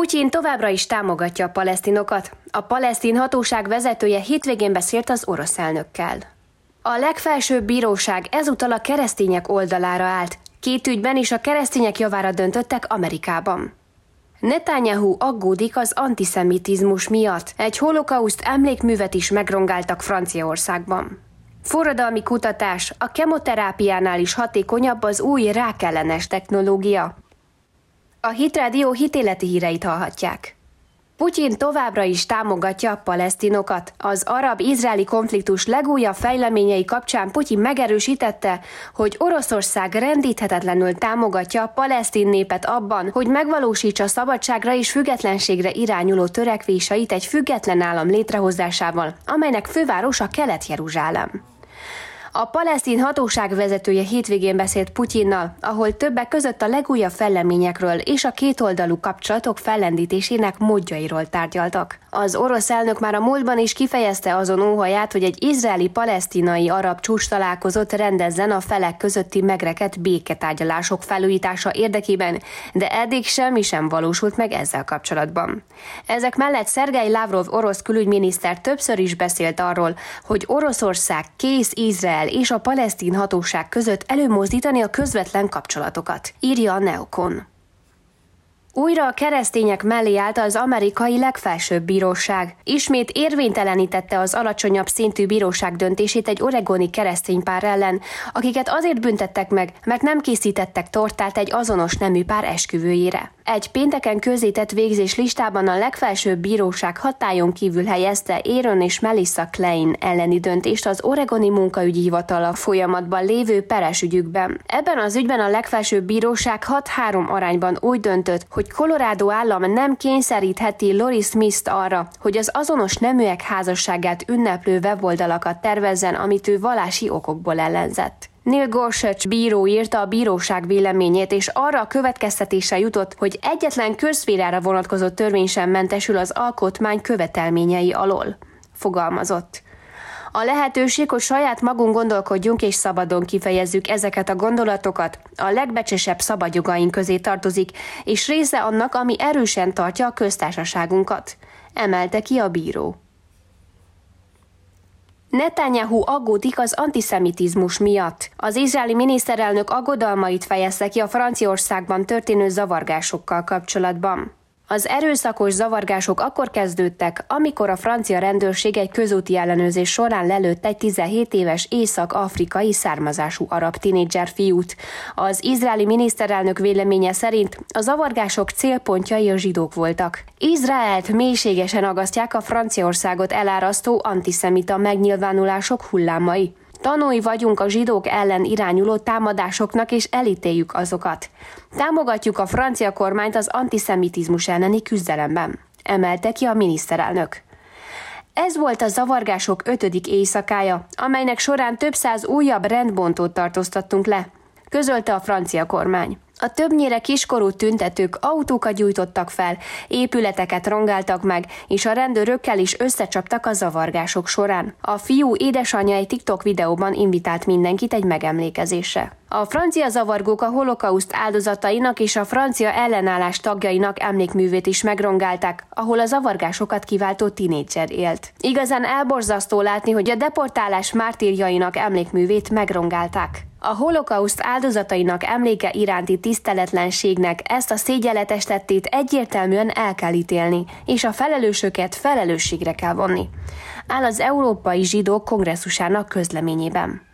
Putyin továbbra is támogatja a palesztinokat. A palesztin hatóság vezetője hétvégén beszélt az orosz elnökkel. A legfelsőbb bíróság ezúttal a keresztények oldalára állt. Két ügyben is a keresztények javára döntöttek Amerikában. Netanyahu aggódik az antiszemitizmus miatt. Egy holokauszt emlékművet is megrongáltak Franciaországban. Forradalmi kutatás, a kemoterápiánál is hatékonyabb az új rákellenes technológia. A Hitrádió hitéleti híreit hallhatják. Putyin továbbra is támogatja a palesztinokat. Az arab-izraeli konfliktus legújabb fejleményei kapcsán Putyin megerősítette, hogy Oroszország rendíthetetlenül támogatja a palesztin népet abban, hogy megvalósítsa szabadságra és függetlenségre irányuló törekvéseit egy független állam létrehozásával, amelynek fővárosa Kelet-Jeruzsálem. A palesztin hatóság vezetője hétvégén beszélt Putyinnal, ahol többek között a legújabb felleményekről és a kétoldalú kapcsolatok fellendítésének módjairól tárgyaltak. Az orosz elnök már a múltban is kifejezte azon óhaját, hogy egy izraeli-palesztinai arab csúcs találkozót rendezzen a felek közötti megreket béketárgyalások felújítása érdekében, de eddig semmi sem valósult meg ezzel kapcsolatban. Ezek mellett Szergei Lavrov orosz külügyminiszter többször is beszélt arról, hogy Oroszország kész Izrael Izrael és a palesztin hatóság között előmozdítani a közvetlen kapcsolatokat, írja a Neokon. Újra a keresztények mellé állt az amerikai legfelsőbb bíróság. Ismét érvénytelenítette az alacsonyabb szintű bíróság döntését egy oregoni keresztény pár ellen, akiket azért büntettek meg, mert nem készítettek tortát egy azonos nemű pár esküvőjére. Egy pénteken közzétett végzés listában a legfelsőbb bíróság hatályon kívül helyezte Aaron és Melissa Klein elleni döntést az Oregoni munkaügyi hivatal folyamatban lévő peres ügyükben. Ebben az ügyben a legfelsőbb bíróság 6-3 arányban úgy döntött, hogy Colorado állam nem kényszerítheti Lori Smith-t arra, hogy az azonos neműek házasságát ünneplő weboldalakat tervezzen, amit ő valási okokból ellenzett. Neil Gorsuch bíró írta a bíróság véleményét, és arra a következtetése jutott, hogy egyetlen közférára vonatkozó törvény sem mentesül az alkotmány követelményei alól. Fogalmazott. A lehetőség, hogy saját magunk gondolkodjunk és szabadon kifejezzük ezeket a gondolatokat, a legbecsesebb szabadjogaink közé tartozik, és része annak, ami erősen tartja a köztársaságunkat, emelte ki a bíró. Netanyahu aggódik az antiszemitizmus miatt. Az izraeli miniszterelnök aggodalmait fejezte ki a Franciaországban történő zavargásokkal kapcsolatban. Az erőszakos zavargások akkor kezdődtek, amikor a francia rendőrség egy közúti ellenőrzés során lelőtt egy 17 éves észak-afrikai származású arab tinédzser fiút. Az izraeli miniszterelnök véleménye szerint a zavargások célpontjai a zsidók voltak. Izraelt mélységesen agasztják a Franciaországot elárasztó antiszemita megnyilvánulások hullámai. Tanúi vagyunk a zsidók ellen irányuló támadásoknak, és elítéljük azokat. Támogatjuk a francia kormányt az antiszemitizmus elleni küzdelemben, emelte ki a miniszterelnök. Ez volt a zavargások ötödik éjszakája, amelynek során több száz újabb rendbontót tartóztattunk le, közölte a francia kormány. A többnyire kiskorú tüntetők autókat gyújtottak fel, épületeket rongáltak meg, és a rendőrökkel is összecsaptak a zavargások során. A fiú édesanyja egy TikTok videóban invitált mindenkit egy megemlékezésre. A francia zavargók a holokauszt áldozatainak és a francia ellenállás tagjainak emlékművét is megrongálták, ahol a zavargásokat kiváltó tinédzser élt. Igazán elborzasztó látni, hogy a deportálás mártírjainak emlékművét megrongálták. A holokauszt áldozatainak emléke iránti tiszteletlenségnek ezt a szégyeletes tettét egyértelműen el kell ítélni, és a felelősöket felelősségre kell vonni. Áll az Európai Zsidók kongresszusának közleményében.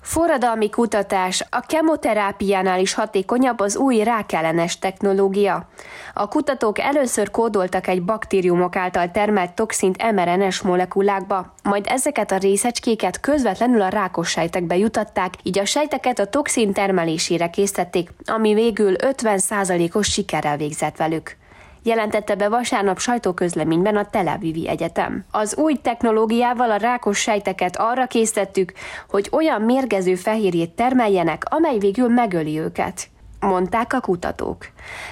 Forradalmi kutatás, a kemoterápiánál is hatékonyabb az új rákellenes technológia. A kutatók először kódoltak egy baktériumok által termelt toxint mRNS molekulákba, majd ezeket a részecskéket közvetlenül a rákos sejtekbe jutatták, így a sejteket a toxin termelésére készítették, ami végül 50%-os sikerrel végzett velük jelentette be vasárnap sajtóközleményben a Tel Avivi Egyetem. Az új technológiával a rákos sejteket arra készítettük, hogy olyan mérgező fehérjét termeljenek, amely végül megöli őket. Mondták a kutatók.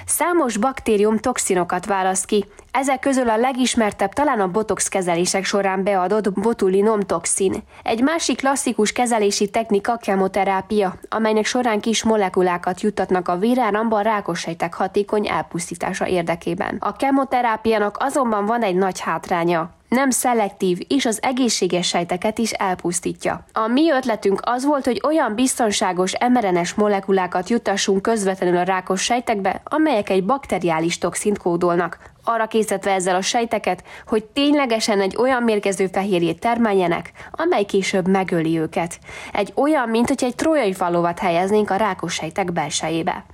Számos baktérium toxinokat választ ki, ezek közül a legismertebb talán a botox kezelések során beadott botulinum toxin. Egy másik klasszikus kezelési technika kemoterápia, amelynek során kis molekulákat juttatnak a véráramba a rákossejtek hatékony elpusztítása érdekében. A kemoterápiának azonban van egy nagy hátránya nem szelektív, és az egészséges sejteket is elpusztítja. A mi ötletünk az volt, hogy olyan biztonságos mRNS molekulákat juttassunk közvetlenül a rákos sejtekbe, amelyek egy bakteriális toxint kódolnak, arra készítve ezzel a sejteket, hogy ténylegesen egy olyan mérgező fehérjét termeljenek, amely később megöli őket. Egy olyan, mint hogy egy trójai falovat helyeznénk a rákos sejtek belsejébe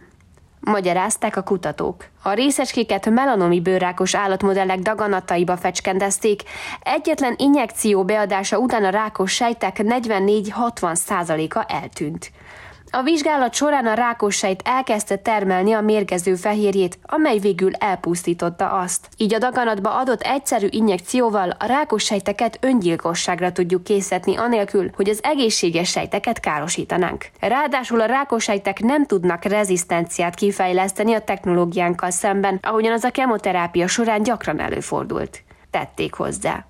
magyarázták a kutatók. A részecskéket melanomi bőrrákos állatmodellek daganataiba fecskendezték. Egyetlen injekció beadása után a rákos sejtek 44-60%-a eltűnt. A vizsgálat során a rákos sejt elkezdte termelni a mérgező fehérjét, amely végül elpusztította azt. Így a daganatba adott egyszerű injekcióval a rákos sejteket öngyilkosságra tudjuk készíteni anélkül, hogy az egészséges sejteket károsítanánk. Ráadásul a rákos sejtek nem tudnak rezisztenciát kifejleszteni a technológiánkkal szemben, ahogyan az a kemoterápia során gyakran előfordult. Tették hozzá.